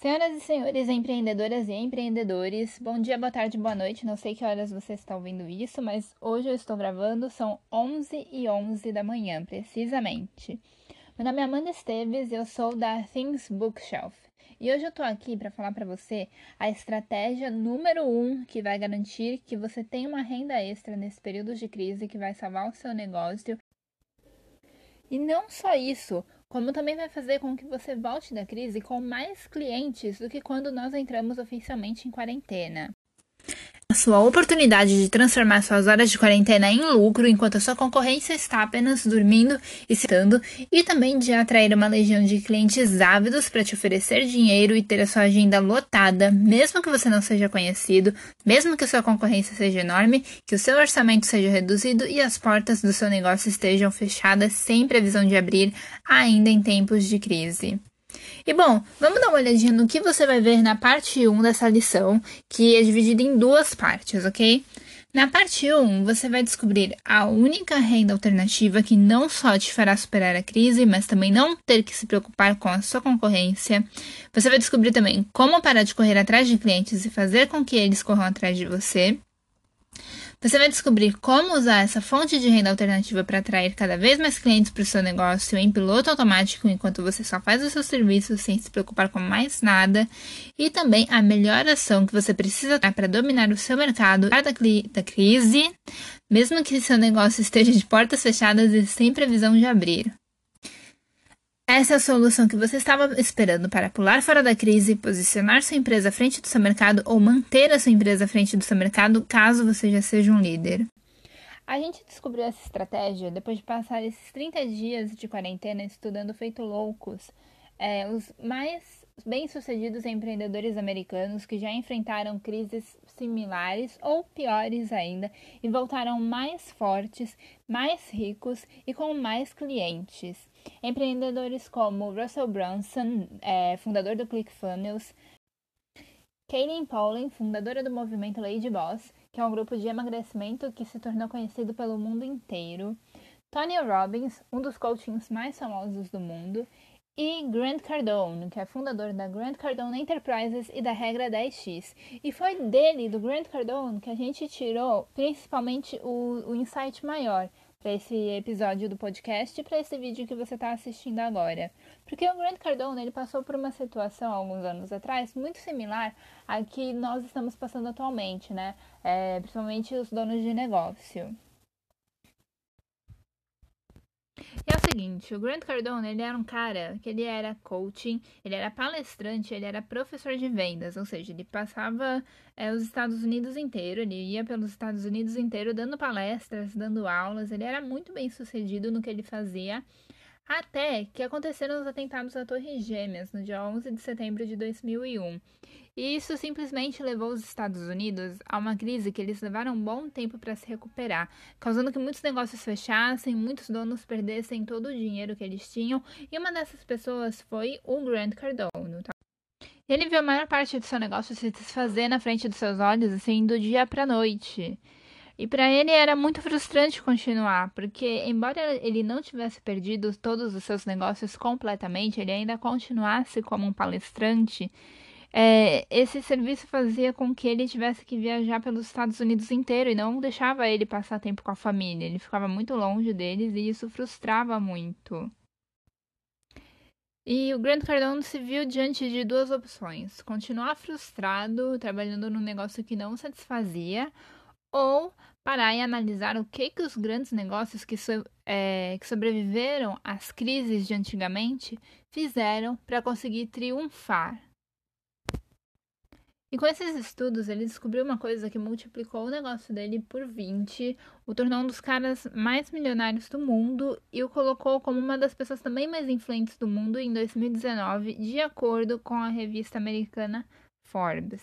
Senhoras e senhores empreendedoras e empreendedores, bom dia, boa tarde, boa noite. Não sei que horas você está ouvindo isso, mas hoje eu estou gravando, são 11 e 11 da manhã, precisamente. Meu nome é Amanda Esteves eu sou da Things Bookshelf. E hoje eu estou aqui para falar para você a estratégia número um que vai garantir que você tenha uma renda extra nesse período de crise que vai salvar o seu negócio. E não só isso, como também vai fazer com que você volte da crise com mais clientes do que quando nós entramos oficialmente em quarentena a sua oportunidade de transformar suas horas de quarentena em lucro enquanto a sua concorrência está apenas dormindo e citando, e também de atrair uma legião de clientes ávidos para te oferecer dinheiro e ter a sua agenda lotada, mesmo que você não seja conhecido, mesmo que sua concorrência seja enorme, que o seu orçamento seja reduzido e as portas do seu negócio estejam fechadas sem previsão de abrir ainda em tempos de crise. E bom, vamos dar uma olhadinha no que você vai ver na parte 1 dessa lição, que é dividida em duas partes, ok? Na parte 1, você vai descobrir a única renda alternativa que não só te fará superar a crise, mas também não ter que se preocupar com a sua concorrência. Você vai descobrir também como parar de correr atrás de clientes e fazer com que eles corram atrás de você. Você vai descobrir como usar essa fonte de renda alternativa para atrair cada vez mais clientes para o seu negócio em piloto automático enquanto você só faz o seu serviço sem se preocupar com mais nada. E também a melhor ação que você precisa para dominar o seu mercado da, da crise, mesmo que seu negócio esteja de portas fechadas e sem previsão de abrir. Essa é a solução que você estava esperando para pular fora da crise, posicionar sua empresa à frente do seu mercado ou manter a sua empresa à frente do seu mercado, caso você já seja um líder. A gente descobriu essa estratégia depois de passar esses 30 dias de quarentena estudando feito loucos. É, os mais bem-sucedidos empreendedores americanos que já enfrentaram crises similares ou piores ainda e voltaram mais fortes, mais ricos e com mais clientes. Empreendedores como Russell Brunson, é, fundador do ClickFunnels, Kaylin Pauling, fundadora do movimento Lady Boss, que é um grupo de emagrecimento que se tornou conhecido pelo mundo inteiro, Tony Robbins, um dos coachings mais famosos do mundo, e Grant Cardone, que é fundador da Grant Cardone Enterprises e da Regra 10X. E foi dele, do Grant Cardone, que a gente tirou principalmente o, o insight maior, para esse episódio do podcast e para esse vídeo que você está assistindo agora. Porque o Grant Cardone ele passou por uma situação alguns anos atrás muito similar à que nós estamos passando atualmente, né? É, principalmente os donos de negócio. É o seguinte, o Grant Cardone, ele era um cara que ele era coaching, ele era palestrante, ele era professor de vendas, ou seja, ele passava é, os Estados Unidos inteiro, ele ia pelos Estados Unidos inteiro dando palestras, dando aulas, ele era muito bem sucedido no que ele fazia, até que aconteceram os atentados à Torre Gêmeas no dia 11 de setembro de 2001. E isso simplesmente levou os Estados Unidos a uma crise que eles levaram um bom tempo para se recuperar, causando que muitos negócios fechassem, muitos donos perdessem todo o dinheiro que eles tinham, e uma dessas pessoas foi o Grant Cardone. Tá? Ele viu a maior parte do seu negócio se desfazer na frente dos seus olhos, assim, do dia para noite. E para ele era muito frustrante continuar, porque embora ele não tivesse perdido todos os seus negócios completamente, ele ainda continuasse como um palestrante é, esse serviço fazia com que ele tivesse que viajar pelos Estados Unidos inteiro e não deixava ele passar tempo com a família. Ele ficava muito longe deles e isso frustrava muito. E o Grant Cardone se viu diante de duas opções: continuar frustrado, trabalhando num negócio que não satisfazia, ou parar e analisar o que, que os grandes negócios que, so, é, que sobreviveram às crises de antigamente fizeram para conseguir triunfar. E com esses estudos, ele descobriu uma coisa que multiplicou o negócio dele por 20, o tornou um dos caras mais milionários do mundo e o colocou como uma das pessoas também mais influentes do mundo em 2019, de acordo com a revista americana Forbes.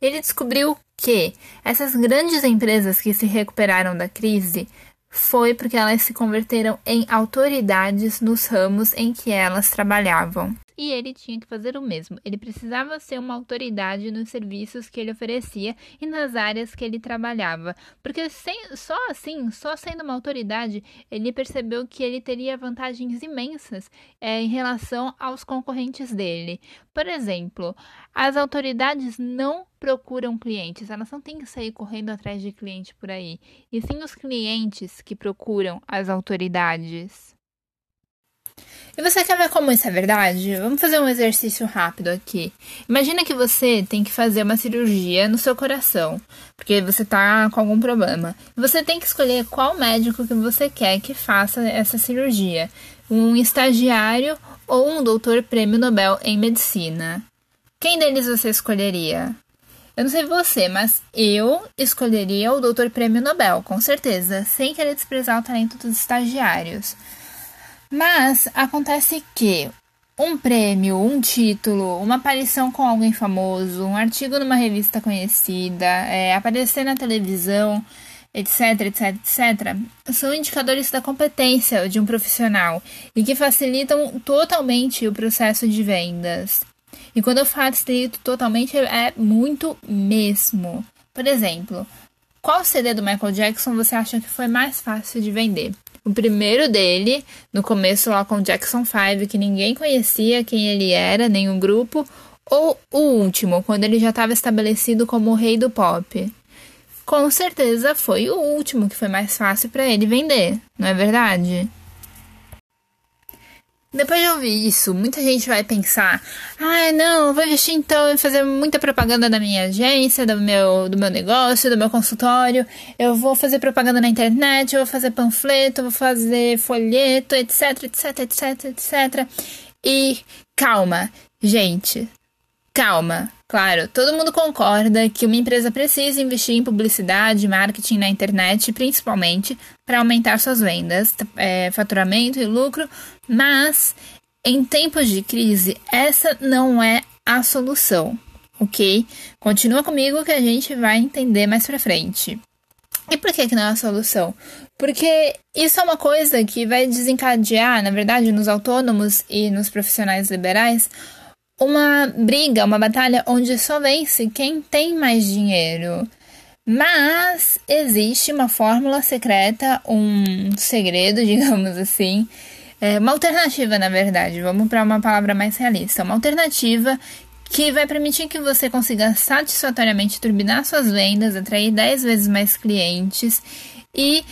Ele descobriu que essas grandes empresas que se recuperaram da crise foi porque elas se converteram em autoridades nos ramos em que elas trabalhavam. E ele tinha que fazer o mesmo. Ele precisava ser uma autoridade nos serviços que ele oferecia e nas áreas que ele trabalhava, porque sem, só assim, só sendo uma autoridade, ele percebeu que ele teria vantagens imensas é, em relação aos concorrentes dele. Por exemplo, as autoridades não procuram clientes, elas não têm que sair correndo atrás de cliente por aí, e sim os clientes que procuram as autoridades. E você quer ver como isso é verdade? Vamos fazer um exercício rápido aqui. Imagina que você tem que fazer uma cirurgia no seu coração, porque você tá com algum problema. Você tem que escolher qual médico que você quer que faça essa cirurgia. Um estagiário ou um doutor prêmio Nobel em medicina. Quem deles você escolheria? Eu não sei você, mas eu escolheria o doutor prêmio Nobel, com certeza, sem querer desprezar o talento dos estagiários. Mas acontece que um prêmio, um título, uma aparição com alguém famoso, um artigo numa revista conhecida, é, aparecer na televisão, etc, etc, etc, são indicadores da competência de um profissional e que facilitam totalmente o processo de vendas. E quando eu facilito totalmente, é muito mesmo. Por exemplo, qual CD do Michael Jackson você acha que foi mais fácil de vender? O primeiro dele, no começo lá com Jackson 5, que ninguém conhecia quem ele era, nenhum grupo, ou o último, quando ele já estava estabelecido como o rei do pop? Com certeza foi o último que foi mais fácil para ele vender, não é verdade? Depois de ouvir isso, muita gente vai pensar: ah, não, vou investir então em fazer muita propaganda da minha agência, do meu, do meu negócio, do meu consultório. Eu vou fazer propaganda na internet, eu vou fazer panfleto, vou fazer folheto, etc, etc, etc, etc. E calma, gente, calma. Claro, todo mundo concorda que uma empresa precisa investir em publicidade, marketing na internet, principalmente para aumentar suas vendas, é, faturamento e lucro, mas em tempos de crise, essa não é a solução, ok? Continua comigo que a gente vai entender mais pra frente. E por que, que não é a solução? Porque isso é uma coisa que vai desencadear, na verdade, nos autônomos e nos profissionais liberais, uma briga, uma batalha onde só vence quem tem mais dinheiro. Mas existe uma fórmula secreta, um segredo, digamos assim, é uma alternativa, na verdade. Vamos para uma palavra mais realista. Uma alternativa que vai permitir que você consiga satisfatoriamente turbinar suas vendas, atrair 10 vezes mais clientes e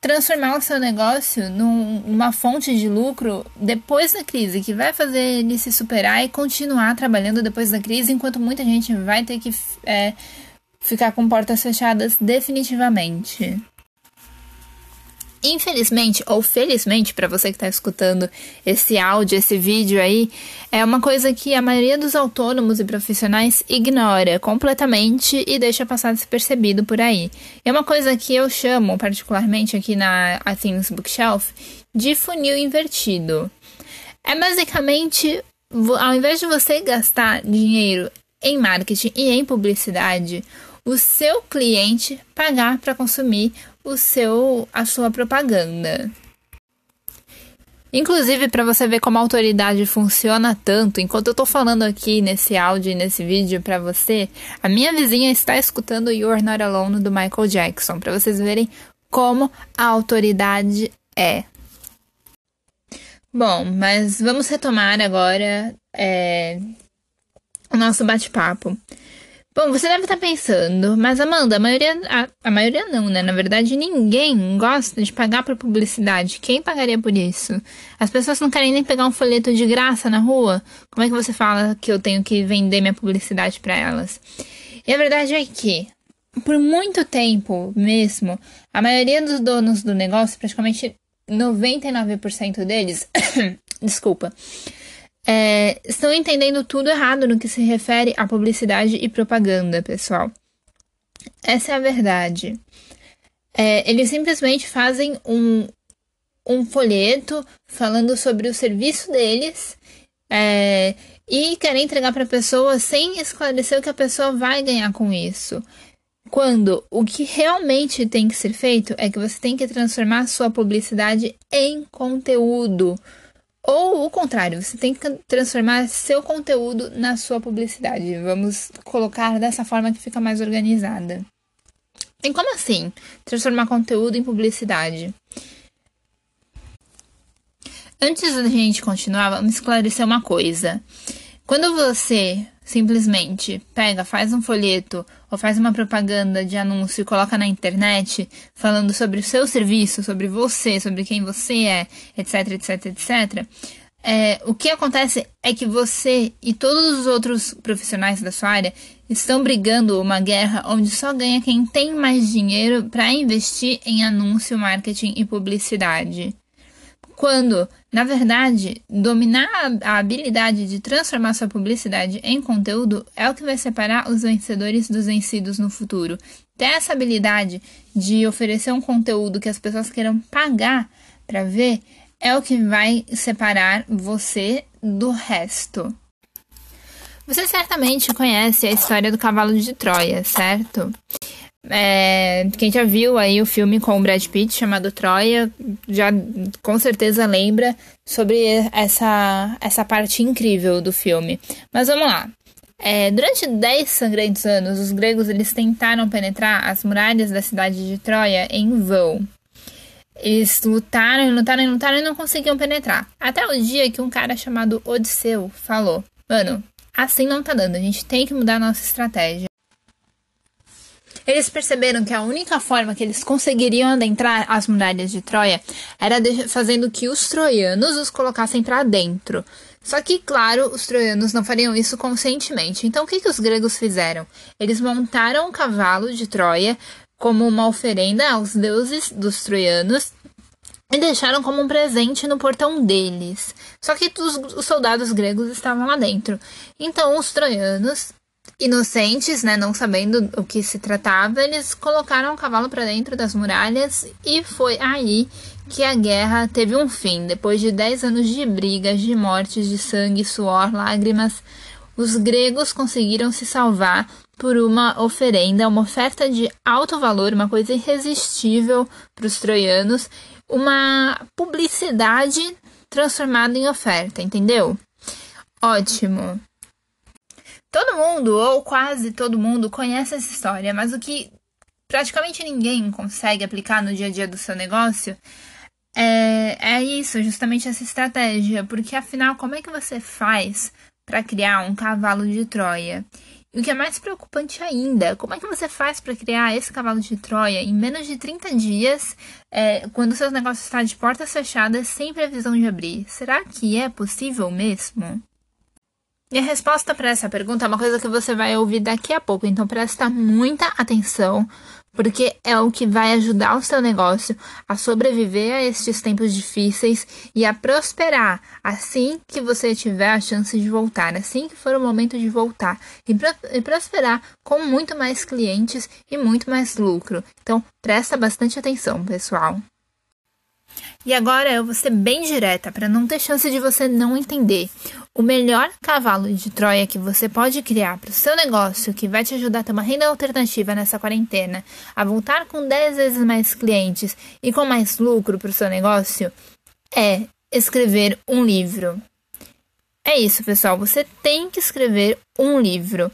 transformar o seu negócio numa fonte de lucro depois da crise, que vai fazer ele se superar e continuar trabalhando depois da crise, enquanto muita gente vai ter que é, ficar com portas fechadas definitivamente. Infelizmente ou felizmente para você que está escutando esse áudio, esse vídeo aí, é uma coisa que a maioria dos autônomos e profissionais ignora completamente e deixa passar despercebido por aí. É uma coisa que eu chamo, particularmente aqui na Athens Bookshelf, de funil invertido. É basicamente, ao invés de você gastar dinheiro em marketing e em publicidade, o seu cliente pagar para consumir o seu a sua propaganda. Inclusive, para você ver como a autoridade funciona tanto, enquanto eu tô falando aqui nesse áudio nesse vídeo para você, a minha vizinha está escutando You're Not Alone do Michael Jackson, para vocês verem como a autoridade é. Bom, mas vamos retomar agora é, o nosso bate-papo. Bom, você deve estar pensando, mas Amanda, a maioria. A, a, maioria não, né? Na verdade, ninguém gosta de pagar por publicidade. Quem pagaria por isso? As pessoas não querem nem pegar um folheto de graça na rua. Como é que você fala que eu tenho que vender minha publicidade para elas? E a verdade é que, por muito tempo mesmo, a maioria dos donos do negócio, praticamente 99% deles, desculpa é, estão entendendo tudo errado no que se refere à publicidade e propaganda, pessoal. Essa é a verdade. É, eles simplesmente fazem um, um folheto falando sobre o serviço deles é, e querem entregar para a pessoa sem esclarecer o que a pessoa vai ganhar com isso. Quando o que realmente tem que ser feito é que você tem que transformar sua publicidade em conteúdo. Ou o contrário, você tem que transformar seu conteúdo na sua publicidade. Vamos colocar dessa forma que fica mais organizada. E como assim? Transformar conteúdo em publicidade. Antes da gente continuar, vamos esclarecer uma coisa. Quando você simplesmente pega, faz um folheto ou faz uma propaganda de anúncio e coloca na internet falando sobre o seu serviço, sobre você, sobre quem você é, etc, etc, etc, é, o que acontece é que você e todos os outros profissionais da sua área estão brigando uma guerra onde só ganha quem tem mais dinheiro para investir em anúncio, marketing e publicidade. Quando, na verdade, dominar a habilidade de transformar sua publicidade em conteúdo é o que vai separar os vencedores dos vencidos no futuro. Ter essa habilidade de oferecer um conteúdo que as pessoas queiram pagar para ver é o que vai separar você do resto. Você certamente conhece a história do cavalo de Troia, certo? É, quem já viu aí o filme com o Brad Pitt chamado Troia, já com certeza lembra sobre essa, essa parte incrível do filme. Mas vamos lá. É, durante dez sangrentos anos, os gregos eles tentaram penetrar as muralhas da cidade de Troia em vão. Eles lutaram, lutaram, lutaram e não conseguiam penetrar. Até o dia que um cara chamado Odisseu falou: Mano, assim não tá dando, a gente tem que mudar a nossa estratégia. Eles perceberam que a única forma que eles conseguiriam adentrar as muralhas de Troia era fazendo que os troianos os colocassem para dentro. Só que, claro, os troianos não fariam isso conscientemente. Então, o que, que os gregos fizeram? Eles montaram um cavalo de Troia como uma oferenda aos deuses dos troianos e deixaram como um presente no portão deles. Só que os, os soldados gregos estavam lá dentro. Então, os troianos Inocentes, né, não sabendo o que se tratava, eles colocaram o cavalo para dentro das muralhas e foi aí que a guerra teve um fim. Depois de dez anos de brigas, de mortes, de sangue, suor, lágrimas, os gregos conseguiram se salvar por uma oferenda, uma oferta de alto valor, uma coisa irresistível para os troianos, uma publicidade transformada em oferta, entendeu? Ótimo. Todo mundo, ou quase todo mundo, conhece essa história, mas o que praticamente ninguém consegue aplicar no dia a dia do seu negócio é, é isso, justamente essa estratégia. Porque afinal, como é que você faz para criar um cavalo de Troia? E o que é mais preocupante ainda, como é que você faz para criar esse cavalo de Troia em menos de 30 dias, é, quando o seu negócio está de portas fechadas, sem previsão de abrir? Será que é possível mesmo? E a resposta para essa pergunta é uma coisa que você vai ouvir daqui a pouco, então presta muita atenção, porque é o que vai ajudar o seu negócio a sobreviver a estes tempos difíceis e a prosperar assim que você tiver a chance de voltar, assim que for o momento de voltar e, pro e prosperar com muito mais clientes e muito mais lucro. Então presta bastante atenção, pessoal. E agora eu vou ser bem direta para não ter chance de você não entender. O melhor cavalo de Troia que você pode criar para o seu negócio, que vai te ajudar a ter uma renda alternativa nessa quarentena, a voltar com 10 vezes mais clientes e com mais lucro para o seu negócio, é escrever um livro. É isso, pessoal. Você tem que escrever um livro.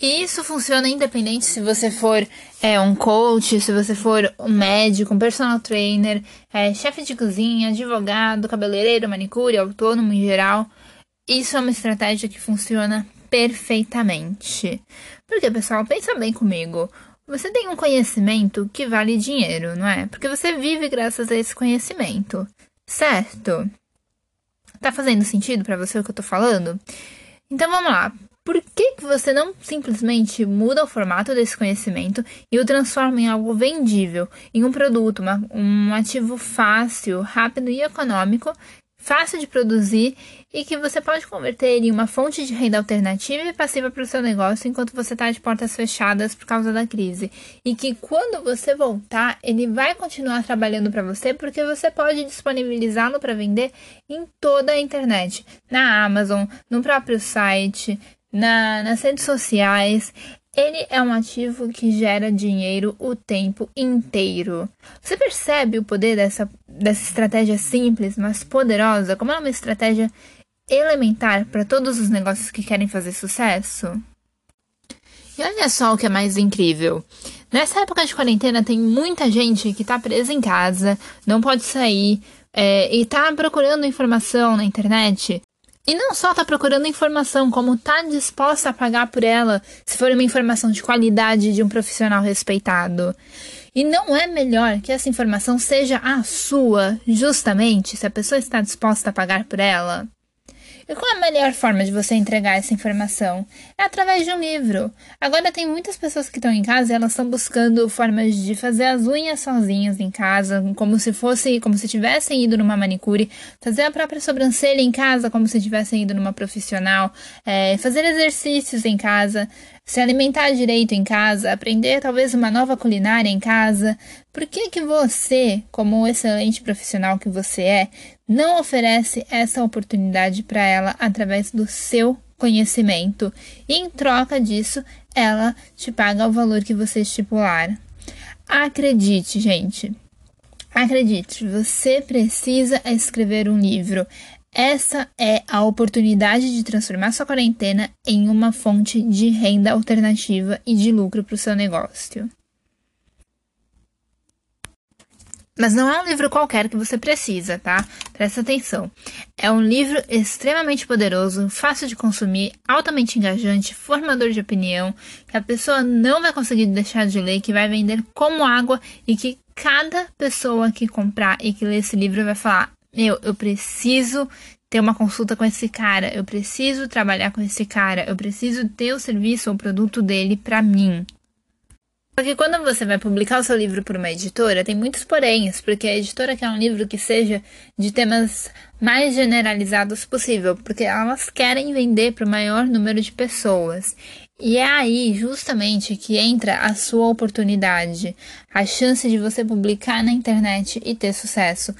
E isso funciona independente se você for é, um coach, se você for um médico, um personal trainer, é, chefe de cozinha, advogado, cabeleireiro, manicure, autônomo em geral. Isso é uma estratégia que funciona perfeitamente. Porque, pessoal, pensa bem comigo. Você tem um conhecimento que vale dinheiro, não é? Porque você vive graças a esse conhecimento, certo? Tá fazendo sentido para você o que eu tô falando? Então vamos lá por que, que você não simplesmente muda o formato desse conhecimento e o transforma em algo vendível, em um produto, uma, um ativo fácil, rápido e econômico, fácil de produzir e que você pode converter em uma fonte de renda alternativa e passiva para o seu negócio enquanto você está de portas fechadas por causa da crise. E que quando você voltar, ele vai continuar trabalhando para você porque você pode disponibilizá-lo para vender em toda a internet, na Amazon, no próprio site, na, nas redes sociais. Ele é um ativo que gera dinheiro o tempo inteiro. Você percebe o poder dessa, dessa estratégia simples, mas poderosa? Como é uma estratégia elementar para todos os negócios que querem fazer sucesso? E olha só o que é mais incrível. Nessa época de quarentena, tem muita gente que está presa em casa, não pode sair é, e está procurando informação na internet. E não só está procurando informação, como está disposta a pagar por ela se for uma informação de qualidade de um profissional respeitado. E não é melhor que essa informação seja a sua, justamente se a pessoa está disposta a pagar por ela? E qual a melhor forma de você entregar essa informação? É através de um livro. Agora tem muitas pessoas que estão em casa e elas estão buscando formas de fazer as unhas sozinhas em casa, como se fosse, como se tivessem ido numa manicure, fazer a própria sobrancelha em casa, como se tivessem ido numa profissional, é, fazer exercícios em casa, se alimentar direito em casa, aprender talvez uma nova culinária em casa. Por que que você, como excelente profissional que você é, não oferece essa oportunidade para ela através do seu conhecimento? E em troca disso, ela te paga o valor que você estipular. Acredite, gente. Acredite, você precisa escrever um livro. Essa é a oportunidade de transformar sua quarentena em uma fonte de renda alternativa e de lucro para o seu negócio. Mas não é um livro qualquer que você precisa, tá? Presta atenção. É um livro extremamente poderoso, fácil de consumir, altamente engajante, formador de opinião, que a pessoa não vai conseguir deixar de ler, que vai vender como água e que cada pessoa que comprar e que ler esse livro vai falar: meu, eu preciso ter uma consulta com esse cara, eu preciso trabalhar com esse cara, eu preciso ter o serviço ou produto dele para mim. Porque quando você vai publicar o seu livro por uma editora, tem muitos poréns, porque a editora quer um livro que seja de temas mais generalizados possível, porque elas querem vender para o maior número de pessoas. E é aí justamente que entra a sua oportunidade, a chance de você publicar na internet e ter sucesso.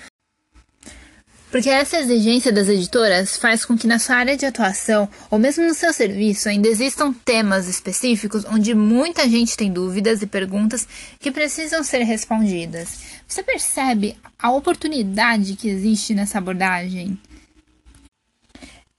Porque essa exigência das editoras faz com que na sua área de atuação, ou mesmo no seu serviço, ainda existam temas específicos onde muita gente tem dúvidas e perguntas que precisam ser respondidas. Você percebe a oportunidade que existe nessa abordagem?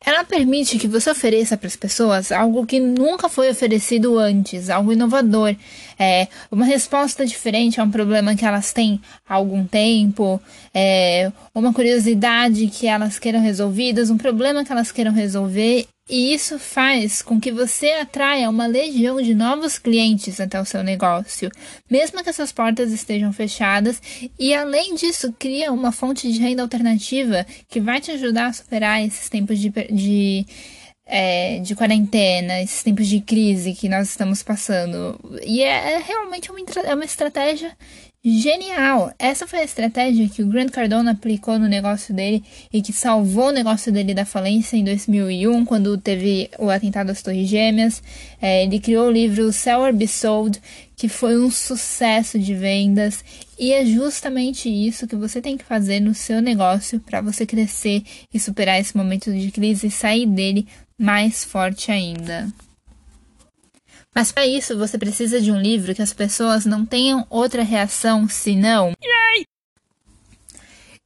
Ela permite que você ofereça para as pessoas algo que nunca foi oferecido antes, algo inovador, é, uma resposta diferente a um problema que elas têm há algum tempo, é, uma curiosidade que elas queiram resolvidas, um problema que elas queiram resolver e isso faz com que você atraia uma legião de novos clientes até o seu negócio, mesmo que essas portas estejam fechadas, e além disso, cria uma fonte de renda alternativa que vai te ajudar a superar esses tempos de, de é, de quarentena, esses tempos de crise que nós estamos passando. E é, é realmente uma, é uma estratégia Genial! Essa foi a estratégia que o Grant Cardone aplicou no negócio dele e que salvou o negócio dele da falência em 2001, quando teve o atentado às Torres Gêmeas. É, ele criou o livro Seller Be Sold, que foi um sucesso de vendas, e é justamente isso que você tem que fazer no seu negócio para você crescer e superar esse momento de crise e sair dele mais forte ainda. Mas para isso você precisa de um livro que as pessoas não tenham outra reação senão. Yay!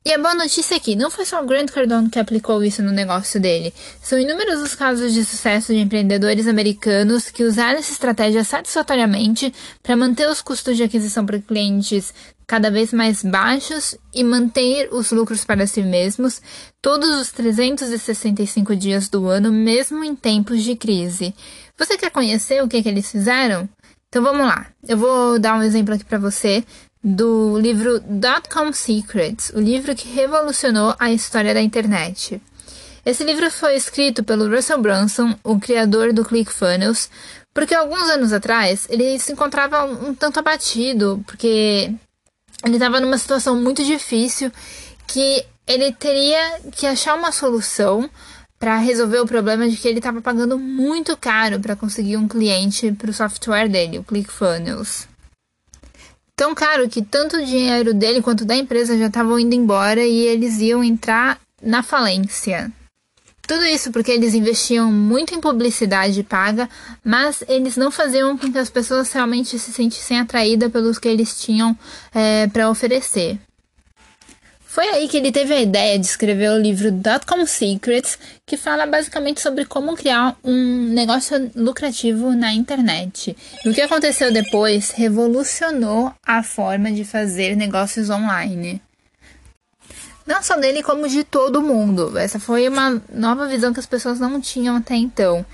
E a boa notícia é que não foi só o Grant Cardone que aplicou isso no negócio dele. São inúmeros os casos de sucesso de empreendedores americanos que usaram essa estratégia satisfatoriamente para manter os custos de aquisição para clientes cada vez mais baixos e manter os lucros para si mesmos todos os 365 dias do ano, mesmo em tempos de crise. Você quer conhecer o que, que eles fizeram? Então vamos lá. Eu vou dar um exemplo aqui para você do livro Dotcom Secrets, o livro que revolucionou a história da internet. Esse livro foi escrito pelo Russell Brunson, o criador do ClickFunnels, porque alguns anos atrás ele se encontrava um tanto abatido, porque ele estava numa situação muito difícil que ele teria que achar uma solução para resolver o problema de que ele estava pagando muito caro para conseguir um cliente para o software dele, o ClickFunnels. Tão caro que tanto o dinheiro dele quanto da empresa já estavam indo embora e eles iam entrar na falência. Tudo isso porque eles investiam muito em publicidade paga, mas eles não faziam com que as pessoas realmente se sentissem atraídas pelos que eles tinham é, para oferecer. Foi aí que ele teve a ideia de escrever o livro Dotcom Secrets, que fala basicamente sobre como criar um negócio lucrativo na internet. E o que aconteceu depois revolucionou a forma de fazer negócios online. Não só dele, como de todo mundo. Essa foi uma nova visão que as pessoas não tinham até então.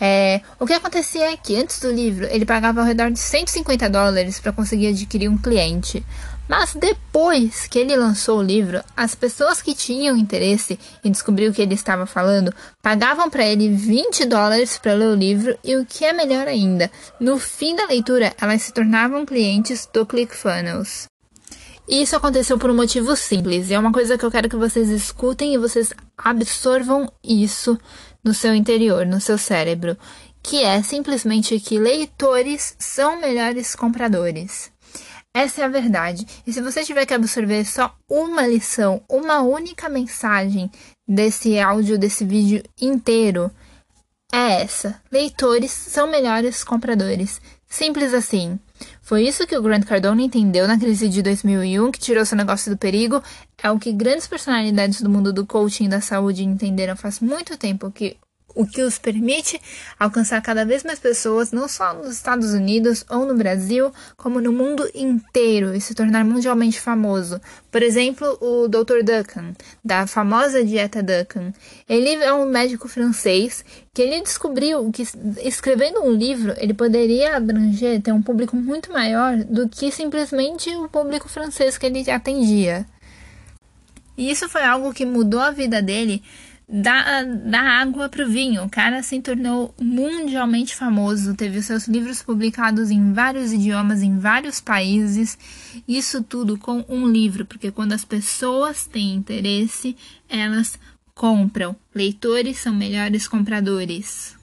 É, o que acontecia é que antes do livro ele pagava ao redor de 150 dólares para conseguir adquirir um cliente. Mas depois que ele lançou o livro, as pessoas que tinham interesse em descobrir o que ele estava falando pagavam para ele 20 dólares para ler o livro e o que é melhor ainda, no fim da leitura elas se tornavam clientes do ClickFunnels. E isso aconteceu por um motivo simples, e é uma coisa que eu quero que vocês escutem e vocês absorvam isso no seu interior, no seu cérebro, que é simplesmente que leitores são melhores compradores. Essa é a verdade. E se você tiver que absorver só uma lição, uma única mensagem desse áudio, desse vídeo inteiro, é essa: leitores são melhores compradores. Simples assim. Foi isso que o Grant Cardone entendeu na crise de 2001, que tirou seu negócio do perigo. É o que grandes personalidades do mundo do coaching e da saúde entenderam faz muito tempo que o que os permite alcançar cada vez mais pessoas, não só nos Estados Unidos ou no Brasil, como no mundo inteiro e se tornar mundialmente famoso. Por exemplo, o Dr. Duncan, da famosa dieta Duncan. Ele é um médico francês que ele descobriu que escrevendo um livro ele poderia abranger, ter um público muito maior do que simplesmente o público francês que ele atendia. E isso foi algo que mudou a vida dele da, da água para o vinho. O cara se tornou mundialmente famoso, teve seus livros publicados em vários idiomas, em vários países. Isso tudo com um livro, porque quando as pessoas têm interesse, elas compram. Leitores são melhores compradores.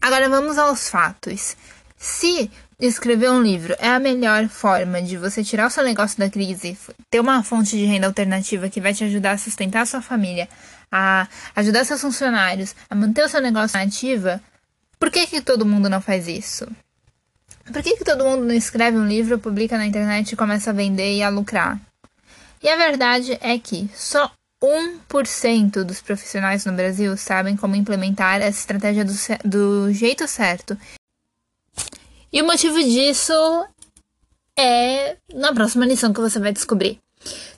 Agora vamos aos fatos. Se escrever um livro é a melhor forma de você tirar o seu negócio da crise, ter uma fonte de renda alternativa que vai te ajudar a sustentar a sua família, a ajudar seus funcionários, a manter o seu negócio ativa, por que, que todo mundo não faz isso? Por que, que todo mundo não escreve um livro, publica na internet e começa a vender e a lucrar? E a verdade é que só 1% dos profissionais no Brasil sabem como implementar essa estratégia do, do jeito certo e o motivo disso é na próxima lição que você vai descobrir.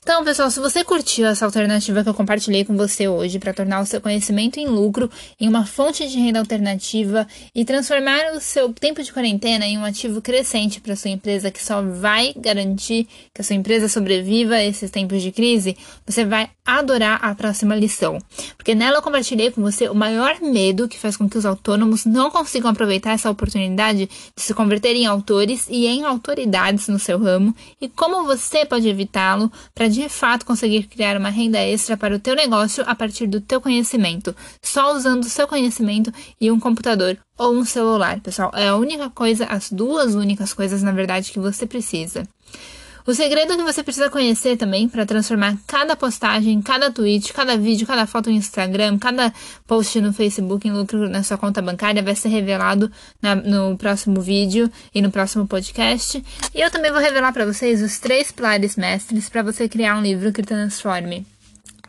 Então, pessoal, se você curtiu essa alternativa que eu compartilhei com você hoje para tornar o seu conhecimento em lucro em uma fonte de renda alternativa e transformar o seu tempo de quarentena em um ativo crescente para sua empresa que só vai garantir que a sua empresa sobreviva a esses tempos de crise, você vai adorar a próxima lição. Porque nela eu compartilhei com você o maior medo que faz com que os autônomos não consigam aproveitar essa oportunidade de se converter em autores e em autoridades no seu ramo e como você pode evitá-lo para de fato conseguir criar uma renda extra para o teu negócio a partir do teu conhecimento, só usando o seu conhecimento e um computador ou um celular, pessoal. É a única coisa, as duas únicas coisas, na verdade, que você precisa. O segredo que você precisa conhecer também para transformar cada postagem, cada tweet, cada vídeo, cada foto no Instagram, cada post no Facebook em lucro na sua conta bancária vai ser revelado na, no próximo vídeo e no próximo podcast. E eu também vou revelar para vocês os três pilares mestres para você criar um livro que transforme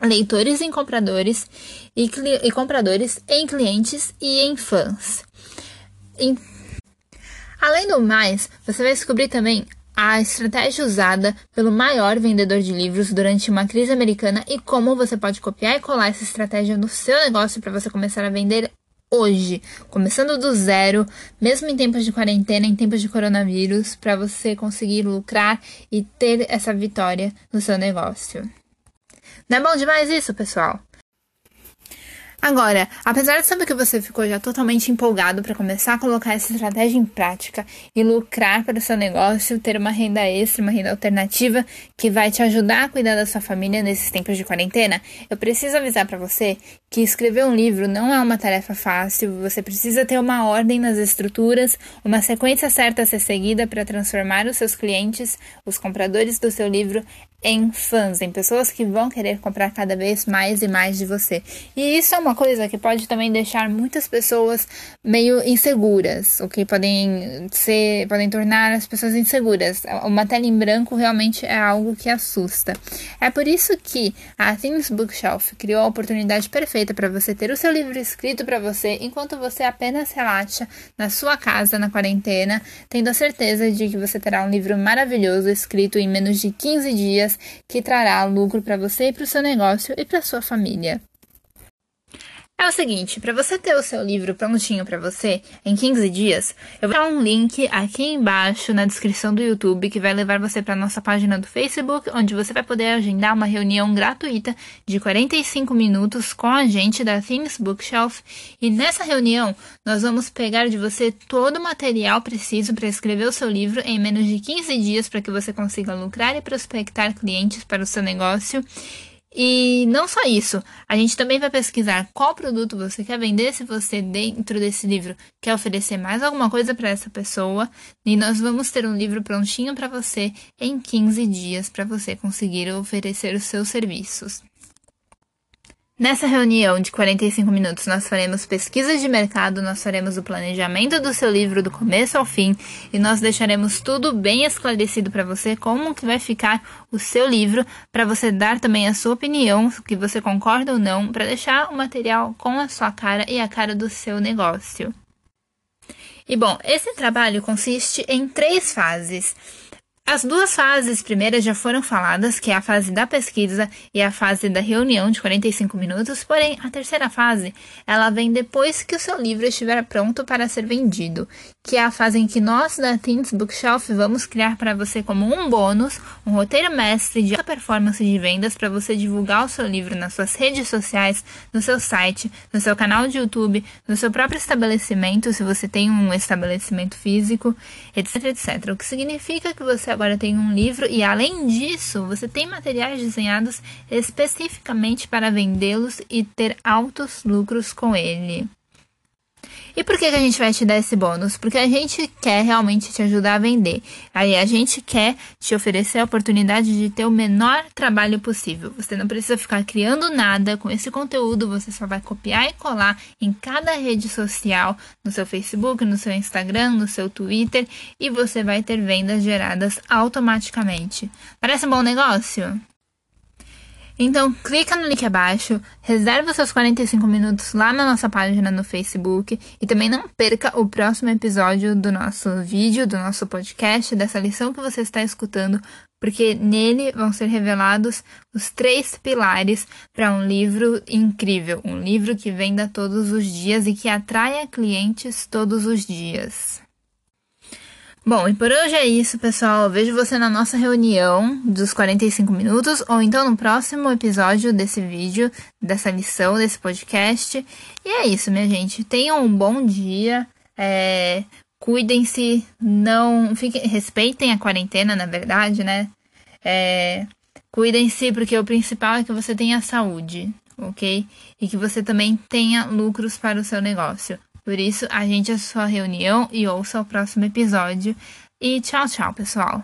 leitores em compradores e, e compradores em clientes e em fãs. Além do mais, você vai descobrir também a estratégia usada pelo maior vendedor de livros durante uma crise americana e como você pode copiar e colar essa estratégia no seu negócio para você começar a vender hoje, começando do zero, mesmo em tempos de quarentena, em tempos de coronavírus, para você conseguir lucrar e ter essa vitória no seu negócio. Não é bom demais isso, pessoal? Agora, apesar de saber que você ficou já totalmente empolgado para começar a colocar essa estratégia em prática e lucrar para o seu negócio, ter uma renda extra, uma renda alternativa que vai te ajudar a cuidar da sua família nesses tempos de quarentena, eu preciso avisar para você que escrever um livro não é uma tarefa fácil, você precisa ter uma ordem nas estruturas, uma sequência certa a ser seguida para transformar os seus clientes, os compradores do seu livro, em fãs, em pessoas que vão querer comprar cada vez mais e mais de você. E isso é uma uma coisa que pode também deixar muitas pessoas meio inseguras, o que podem ser, podem tornar as pessoas inseguras. Uma tela em branco realmente é algo que assusta. É por isso que a Things Bookshelf criou a oportunidade perfeita para você ter o seu livro escrito para você enquanto você apenas relaxa na sua casa na quarentena, tendo a certeza de que você terá um livro maravilhoso escrito em menos de 15 dias que trará lucro para você e para o seu negócio e para sua família. É o seguinte, para você ter o seu livro prontinho para você em 15 dias, eu vou dar um link aqui embaixo na descrição do YouTube que vai levar você para nossa página do Facebook, onde você vai poder agendar uma reunião gratuita de 45 minutos com a gente da Things Bookshelf. E nessa reunião, nós vamos pegar de você todo o material preciso para escrever o seu livro em menos de 15 dias para que você consiga lucrar e prospectar clientes para o seu negócio. E não só isso, a gente também vai pesquisar qual produto você quer vender se você dentro desse livro quer oferecer mais alguma coisa para essa pessoa, e nós vamos ter um livro prontinho para você em 15 dias para você conseguir oferecer os seus serviços. Nessa reunião de 45 minutos, nós faremos pesquisas de mercado, nós faremos o planejamento do seu livro do começo ao fim e nós deixaremos tudo bem esclarecido para você como que vai ficar o seu livro, para você dar também a sua opinião, que você concorda ou não, para deixar o material com a sua cara e a cara do seu negócio. E bom, esse trabalho consiste em três fases. As duas fases primeiras já foram faladas, que é a fase da pesquisa e a fase da reunião de 45 minutos, porém a terceira fase, ela vem depois que o seu livro estiver pronto para ser vendido, que é a fase em que nós da Teens Bookshelf vamos criar para você como um bônus, um roteiro mestre de alta performance de vendas para você divulgar o seu livro nas suas redes sociais, no seu site, no seu canal de YouTube, no seu próprio estabelecimento, se você tem um estabelecimento físico, etc, etc. O que significa que você agora tem um livro e, além disso, você tem materiais desenhados especificamente para vendê-los e ter altos lucros com ele. E por que, que a gente vai te dar esse bônus? Porque a gente quer realmente te ajudar a vender. Aí a gente quer te oferecer a oportunidade de ter o menor trabalho possível. Você não precisa ficar criando nada com esse conteúdo, você só vai copiar e colar em cada rede social, no seu Facebook, no seu Instagram, no seu Twitter, e você vai ter vendas geradas automaticamente. Parece um bom negócio? Então, clica no link abaixo, reserva seus 45 minutos lá na nossa página no Facebook e também não perca o próximo episódio do nosso vídeo, do nosso podcast, dessa lição que você está escutando, porque nele vão ser revelados os três pilares para um livro incrível, um livro que venda todos os dias e que atraia clientes todos os dias. Bom, e por hoje é isso, pessoal. Vejo você na nossa reunião dos 45 minutos ou então no próximo episódio desse vídeo, dessa lição, desse podcast. E é isso, minha gente. Tenham um bom dia. É, Cuidem-se, não fiquem, respeitem a quarentena, na verdade, né? É, Cuidem-se, porque o principal é que você tenha saúde, ok? E que você também tenha lucros para o seu negócio. Por isso, a gente é sua reunião e ouça o próximo episódio. E tchau, tchau, pessoal!